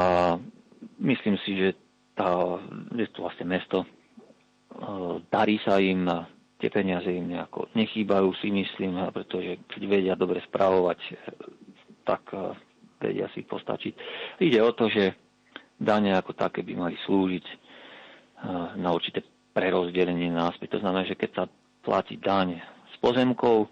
myslím si, že tá, je to vlastne mesto, darí sa im, tie peniaze im nejako nechýbajú, si myslím, pretože keď vedia dobre spravovať, tak vedia si postačiť. Ide o to, že dane ako také by mali slúžiť na určité prerozdelenie náspäť. To znamená, že keď sa platí daň z pozemkov,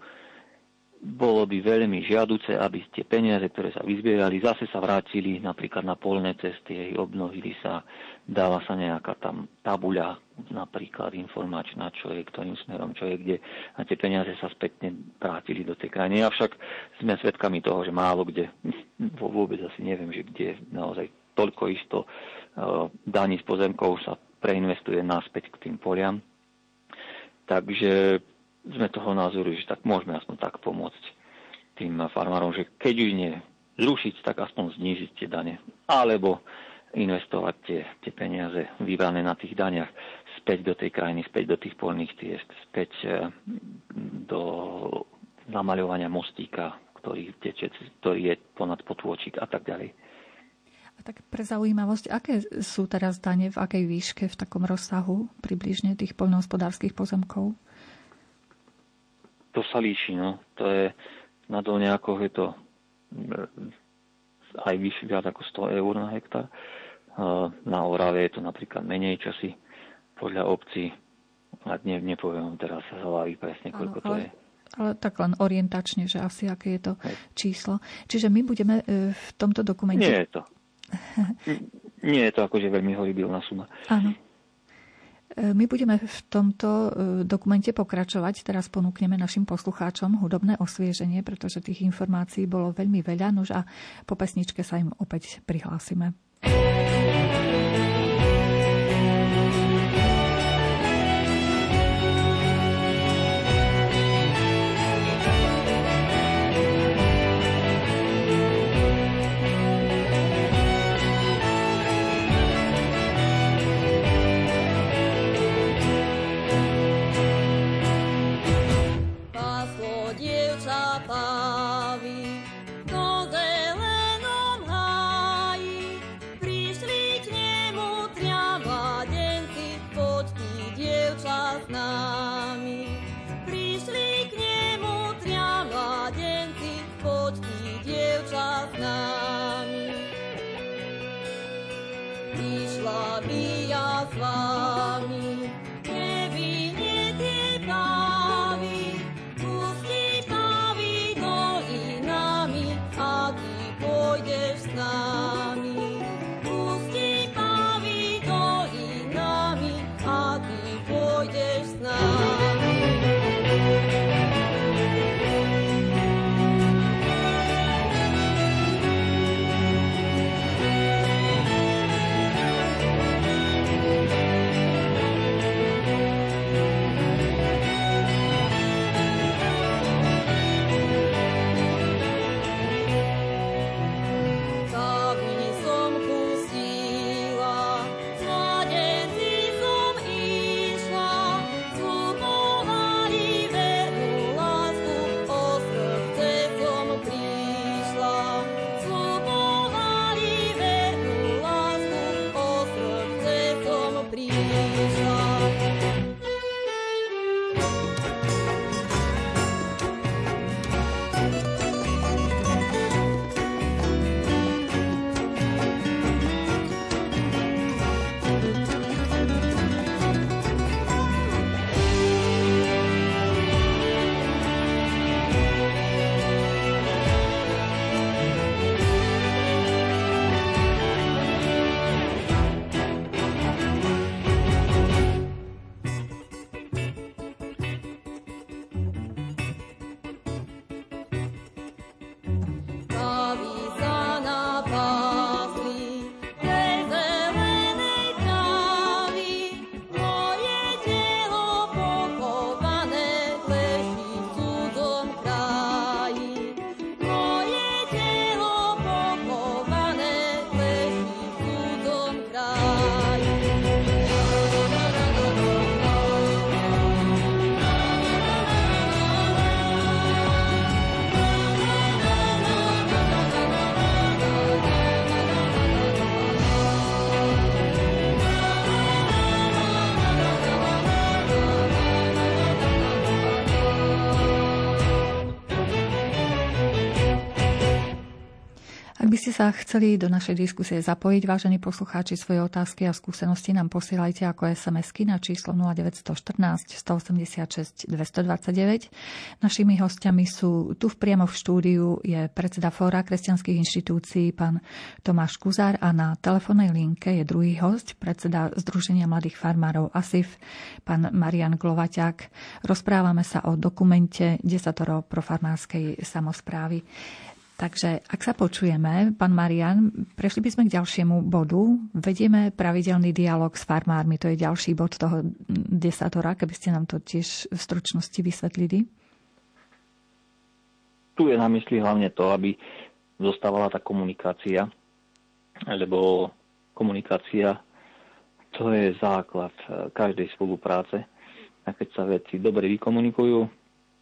bolo by veľmi žiaduce, aby tie peniaze, ktoré sa vyzbierali, zase sa vrátili napríklad na polné cesty, obnovili sa, dáva sa nejaká tam tabuľa, napríklad informačná, čo je ktorým smerom, čo je kde, a tie peniaze sa spätne vrátili do tej krajiny. Avšak sme svedkami toho, že málo kde, vôbec asi neviem, že kde naozaj toľko isto uh, daní z pozemkov sa preinvestuje naspäť k tým poliam. Takže sme toho názoru, že tak môžeme aspoň tak pomôcť tým farmárom, že keď už nie zrušiť, tak aspoň znížiť tie dane. Alebo investovať tie, tie peniaze vybrané na tých daniach späť do tej krajiny, späť do tých polných ciest, späť e, do namaľovania mostíka, ktorý, teče, ktorý je ponad potôčik a tak ďalej. A tak pre zaujímavosť, aké sú teraz dane, v akej výške, v takom rozsahu približne tých poľnohospodárskych pozemkov? To sa líši, no. To je na dolne ako je to eh, aj vyššie viac ako 100 eur na hektár. Na Orave je to napríklad menej časy podľa obcí. A ne, nepoviem teraz sa hlavy presne, koľko to je. Ale tak len orientačne, že asi aké je to číslo. Čiže my budeme eh, v tomto dokumente... Nie je to. Nie je to akože veľmi horibilná suma. Áno. My budeme v tomto e, dokumente pokračovať. Teraz ponúkneme našim poslucháčom hudobné osvieženie, pretože tých informácií bolo veľmi veľa. Nož a po pesničke sa im opäť prihlásime. by ste sa chceli do našej diskusie zapojiť, vážení poslucháči, svoje otázky a skúsenosti nám posielajte ako SMS-ky na číslo 0914 186 229. Našimi hostiami sú tu v priamo v štúdiu je predseda Fóra kresťanských inštitúcií pán Tomáš Kuzár a na telefónnej linke je druhý host, predseda Združenia mladých farmárov ASIF, pán Marian Glovaťák. Rozprávame sa o dokumente Desatoro profarmárskej samozprávy. Takže ak sa počujeme, pán Marian, prešli by sme k ďalšiemu bodu. Vedieme pravidelný dialog s farmármi, to je ďalší bod toho desatora, keby ste nám to tiež v stručnosti vysvetlili. Tu je na mysli hlavne to, aby zostávala tá komunikácia, lebo komunikácia to je základ eh, každej spolupráce. A keď sa veci dobre vykomunikujú,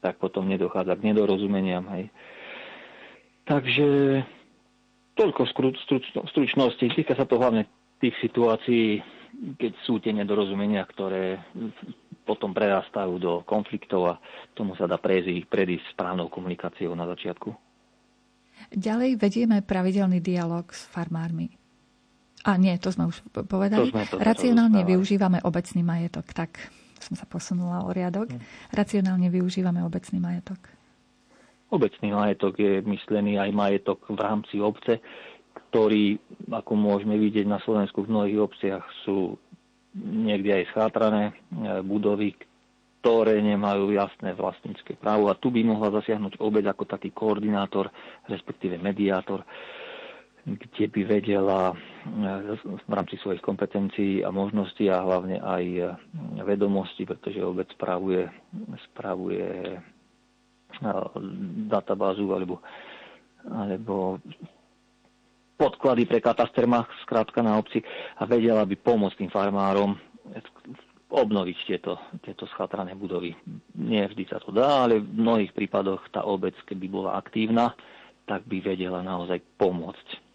tak potom nedochádza k nedorozumeniam. Hej Takže toľko stručnosti. Týka sa to hlavne tých situácií, keď sú tie nedorozumenia, ktoré potom prerastajú do konfliktov a tomu sa dá predísť, predísť správnou komunikáciou na začiatku. Ďalej vedieme pravidelný dialog s farmármi. A nie, to sme už povedali. To sme to, Racionálne to využívame obecný majetok. Tak som sa posunula o riadok. Hm. Racionálne využívame obecný majetok. Obecný majetok je myslený aj majetok v rámci obce, ktorý, ako môžeme vidieť na Slovensku v mnohých obciach, sú niekde aj schátrané e, budovy, ktoré nemajú jasné vlastnícke právo. A tu by mohla zasiahnuť obec ako taký koordinátor, respektíve mediátor, kde by vedela e, v rámci svojich kompetencií a možností a hlavne aj e, vedomosti, pretože obec spravuje, spravuje databázu alebo, alebo podklady pre kataster má skrátka na obci a vedela by pomôcť tým farmárom obnoviť tieto, tieto schatrané budovy. Nie vždy sa to dá, ale v mnohých prípadoch tá obec, keby bola aktívna, tak by vedela naozaj pomôcť.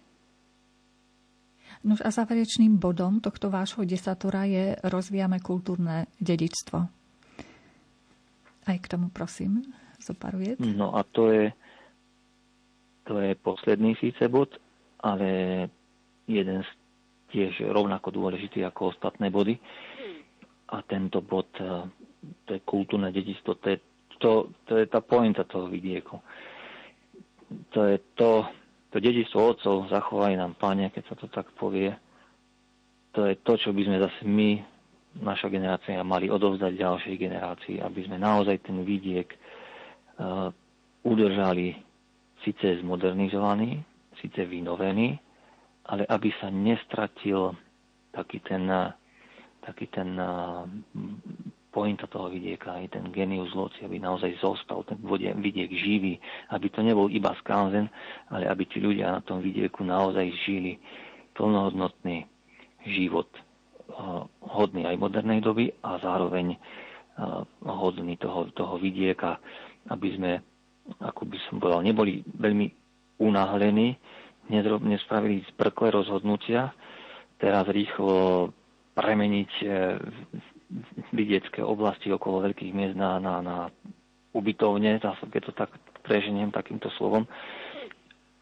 No a záverečným bodom tohto vášho desatora je rozvíjame kultúrne dedičstvo. Aj k tomu prosím zo pár viet? No a to je, to je posledný síce bod, ale jeden z tiež rovnako dôležitý ako ostatné body. A tento bod, e, to je kultúrne dedičstvo, to je, to, to je tá pointa toho vidieku. To je to, to dedičstvo otcov, zachovali nám páne, keď sa to tak povie. To je to, čo by sme zase my, naša generácia, mali odovzdať ďalšej generácii, aby sme naozaj ten vidiek udržali síce zmodernizovaný, síce vynovený, ale aby sa nestratil taký ten, taký ten pointa toho vidieka, aj ten genius loci, aby naozaj zostal ten vidiek živý, aby to nebol iba skanzen, ale aby tí ľudia na tom vidieku naozaj žili plnohodnotný život, hodný aj modernej doby a zároveň hodný toho, toho vidieka, aby sme, ako by som povedal, neboli veľmi unáhlení, nespravili zbrklé rozhodnutia, teraz rýchlo premeniť e, vidiecké oblasti okolo veľkých miest na, na, na ubytovne, keď to tak preženiem takýmto slovom.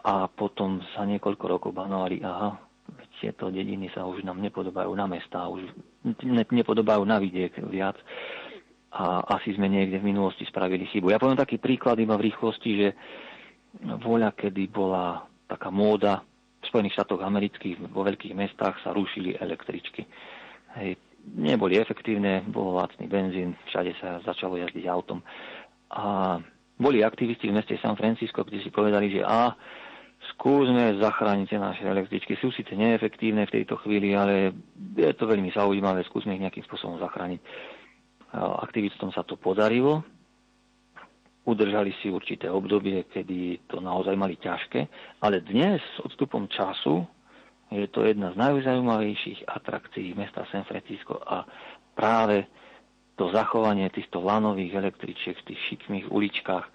A potom sa niekoľko rokov banovali, aha, tieto dediny sa už nám nepodobajú na mesta, už nepodobajú na vidiek viac a asi sme niekde v minulosti spravili chybu. Ja poviem taký príklad iba v rýchlosti, že voľa, kedy bola taká móda v Spojených štátoch amerických, vo veľkých mestách sa rušili električky. Hej, neboli efektívne, bol lacný benzín, všade sa začalo jazdiť autom. A boli aktivisti v meste San Francisco, kde si povedali, že a skúsme zachrániť naše električky. Sú síce neefektívne v tejto chvíli, ale je to veľmi zaujímavé, skúsme ich nejakým spôsobom zachrániť aktivistom sa to podarilo. Udržali si určité obdobie, kedy to naozaj mali ťažké, ale dnes s odstupom času je to jedna z najzaujímavejších atrakcií mesta San Francisco a práve to zachovanie týchto lanových električiek v tých šikmých uličkách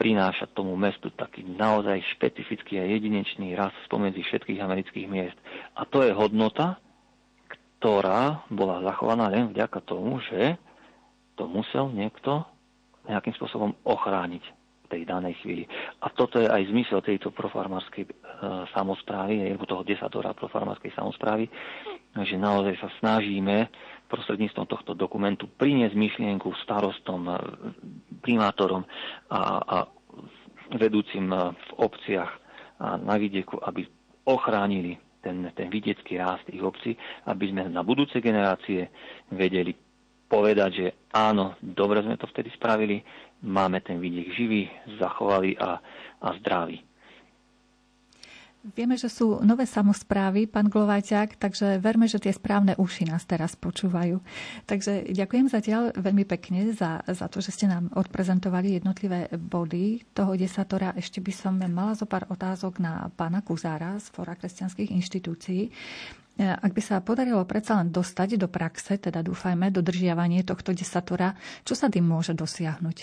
prináša tomu mestu taký naozaj špecifický a jedinečný rast spomedzi všetkých amerických miest. A to je hodnota, ktorá bola zachovaná len vďaka tomu, že to musel niekto nejakým spôsobom ochrániť. tej danej chvíli. A toto je aj zmysel tejto profarmárskej e, samozprávy, alebo toho desatora profarmárskej samozprávy, že naozaj sa snažíme prostredníctvom tohto dokumentu priniesť myšlienku starostom, e, primátorom a, a vedúcim e, v obciach a na vidieku, aby ochránili ten, ten vidiecký rást tých obcí, aby sme na budúce generácie vedeli povedať, že áno, dobre sme to vtedy spravili, máme ten vidiek živý, zachovali a, a zdravý. Vieme, že sú nové samozprávy, pán Glovajťák, takže verme, že tie správne uši nás teraz počúvajú. Takže ďakujem zatiaľ veľmi pekne za, za to, že ste nám odprezentovali jednotlivé body toho desatora. Ešte by som mala zo pár otázok na pána Kuzára z Fóra kresťanských inštitúcií. Ak by sa podarilo predsa len dostať do praxe, teda dúfajme, dodržiavanie tohto desatora, čo sa tým môže dosiahnuť?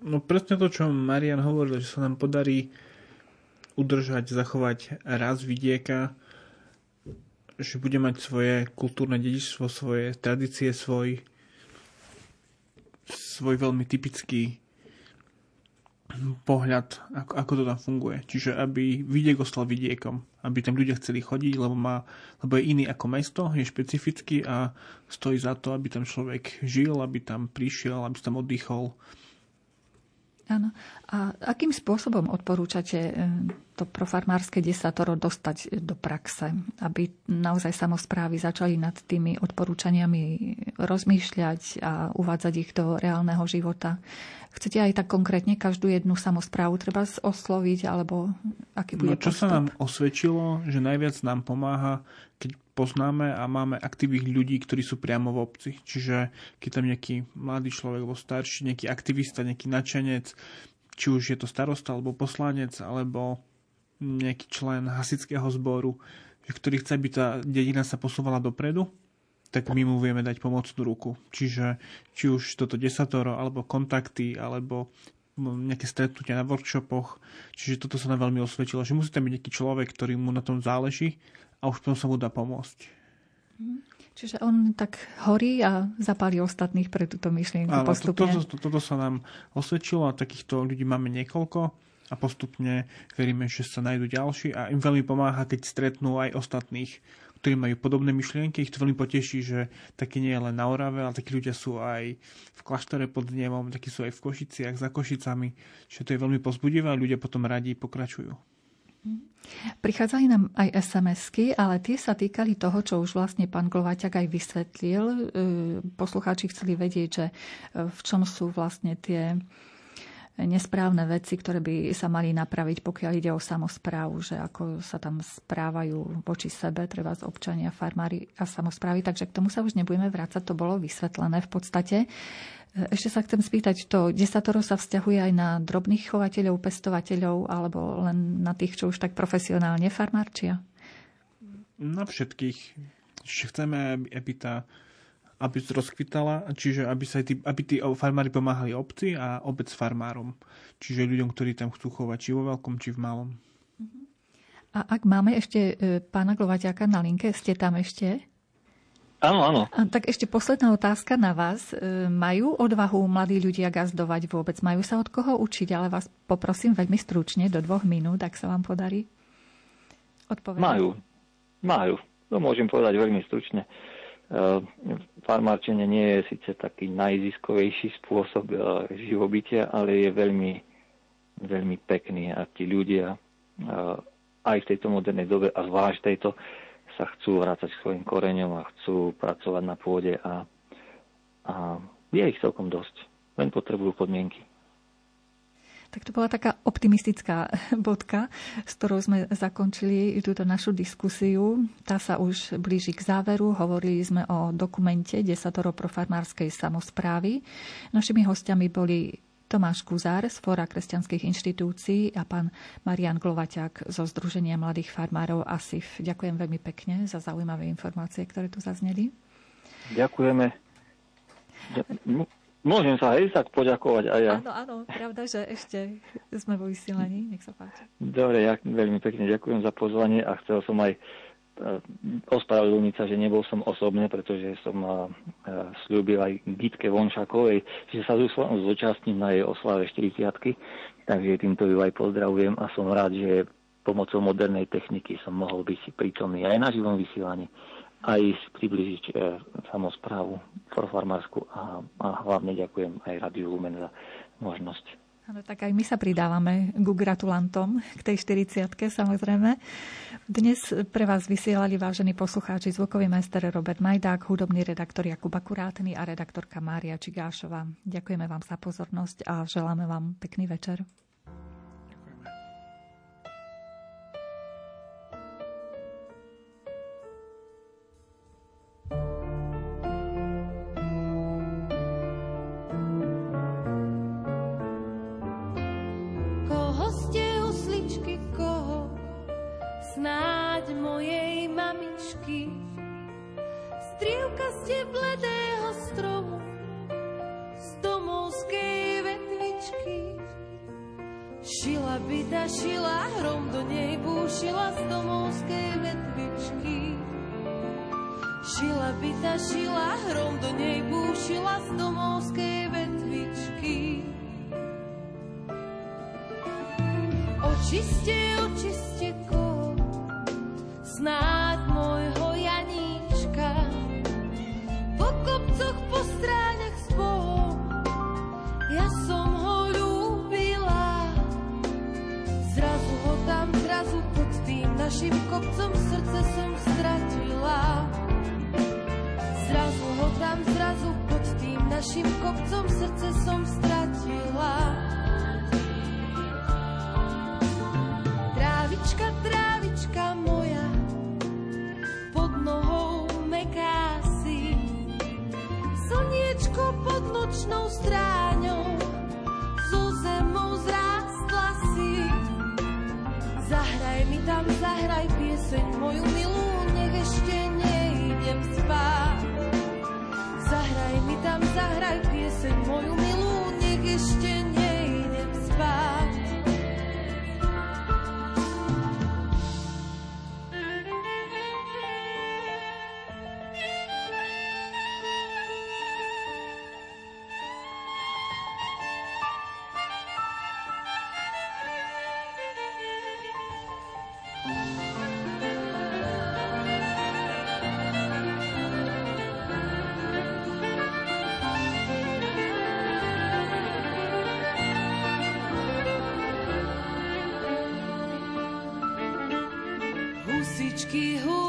No presne to, čo Marian hovoril, že sa nám podarí udržať, zachovať raz vidieka, že bude mať svoje kultúrne dedičstvo, svoje tradície, svoj, svoj veľmi typický pohľad, ako, ako to tam funguje. Čiže aby vidiek ostal vidiekom, aby tam ľudia chceli chodiť, lebo, má, lebo je iný ako mesto, je špecifický a stojí za to, aby tam človek žil, aby tam prišiel, aby tam oddychol, Áno. A akým spôsobom odporúčate e, to profarmárske desatoro dostať do praxe, aby naozaj samozprávy začali nad tými odporúčaniami rozmýšľať a uvádzať ich do reálneho života? Chcete aj tak konkrétne každú jednu samozprávu treba osloviť, alebo aký bude No čo postup? sa nám osvedčilo, že najviac nám pomáha, keď poznáme a máme aktívnych ľudí, ktorí sú priamo v obci. Čiže keď tam nejaký mladý človek alebo starší, nejaký aktivista, nejaký načenec, či už je to starosta alebo poslanec, alebo nejaký člen hasického zboru, ktorý chce, aby tá dedina sa posúvala dopredu, tak my mu vieme dať pomocnú ruku. Čiže či už toto desatoro, alebo kontakty, alebo nejaké stretnutia na workshopoch. Čiže toto sa nám veľmi osvedčilo, že musí tam byť nejaký človek, ktorý mu na tom záleží a už potom sa mu dá pomôcť. Mhm. Čiže on tak horí a zapáli ostatných pre túto myšlienku Áno, postupne. Toto, to, to, toto sa nám osvedčilo a takýchto ľudí máme niekoľko a postupne veríme, že sa nájdú ďalší a im veľmi pomáha, keď stretnú aj ostatných ktorí majú podobné myšlienky. Ich to veľmi poteší, že takí nie je len na Orave, ale takí ľudia sú aj v kláštore pod Dnevom, takí sú aj v Košiciach, za Košicami. Čiže to je veľmi pozbudivé a ľudia potom radi pokračujú. Prichádzali nám aj SMS-ky, ale tie sa týkali toho, čo už vlastne pán Glovaťak aj vysvetlil. E, poslucháči chceli vedieť, že e, v čom sú vlastne tie nesprávne veci, ktoré by sa mali napraviť, pokiaľ ide o samozprávu, že ako sa tam správajú voči sebe, treba z občania, farmári a samozprávy. Takže k tomu sa už nebudeme vrácať, to bolo vysvetlené v podstate. Ešte sa chcem spýtať, to desatoro sa vzťahuje aj na drobných chovateľov, pestovateľov, alebo len na tých, čo už tak profesionálne farmárčia? Na všetkých. Čiže chceme, aby tá aby rozkvitala, čiže aby, sa tí, aby tí farmári pomáhali obci a obec farmárom. Čiže ľuďom, ktorí tam chcú chovať, či vo veľkom, či v malom. A ak máme ešte e, pána Glovaťáka na linke, ste tam ešte? Áno, áno. A tak ešte posledná otázka na vás. E, majú odvahu mladí ľudia gazdovať vôbec? Majú sa od koho učiť? Ale vás poprosím veľmi stručne, do dvoch minút, ak sa vám podarí odpovedať. Majú. Majú. To môžem povedať veľmi stručne. Uh, farmárčenie nie je síce taký najziskovejší spôsob uh, živobytia, ale je veľmi, veľmi pekný a tí ľudia uh, aj v tejto modernej dobe a zvlášť tejto sa chcú vrácať svojim koreňom a chcú pracovať na pôde a, a je ich celkom dosť. Len potrebujú podmienky. Tak to bola taká optimistická bodka, s ktorou sme zakončili túto našu diskusiu. Tá sa už blíži k záveru. Hovorili sme o dokumente Desatoro pro farmárskej samozprávy. Našimi hostiami boli Tomáš Kuzár z Fóra kresťanských inštitúcií a pán Marian Glovaťák zo Združenia mladých farmárov ASIF. Ďakujem veľmi pekne za zaujímavé informácie, ktoré tu zazneli. Ďakujeme. Môžem sa aj tak poďakovať aj ja. Áno, áno, pravda, že ešte sme vo vysielaní. Nech sa páči. Dobre, ja veľmi pekne ďakujem za pozvanie a chcel som aj ospravedlniť sa, že nebol som osobne, pretože som slúbil aj Gitke Vonšakovej, že sa zúčastním na jej oslave 40 takže týmto ju aj pozdravujem a som rád, že pomocou modernej techniky som mohol byť prítomný aj na živom vysielaní, aj približiť e, samozprávu farmársku a, a hlavne ďakujem aj Radiu Lumen za možnosť. Ano, tak aj my sa pridávame ku gratulantom k tej 40 samozrejme. Dnes pre vás vysielali vážení poslucháči zvukový majster Robert Majdák, hudobný redaktor Jakub Akurátny a redaktorka Mária Čigášová. Ďakujeme vám za pozornosť a želáme vám pekný večer. šila z domovskej vetvičky. Šila byta, šila, hrom do nej búšila z domovskej vetvičky. Očiste, očiste, Husičky, husičky, kde ste vy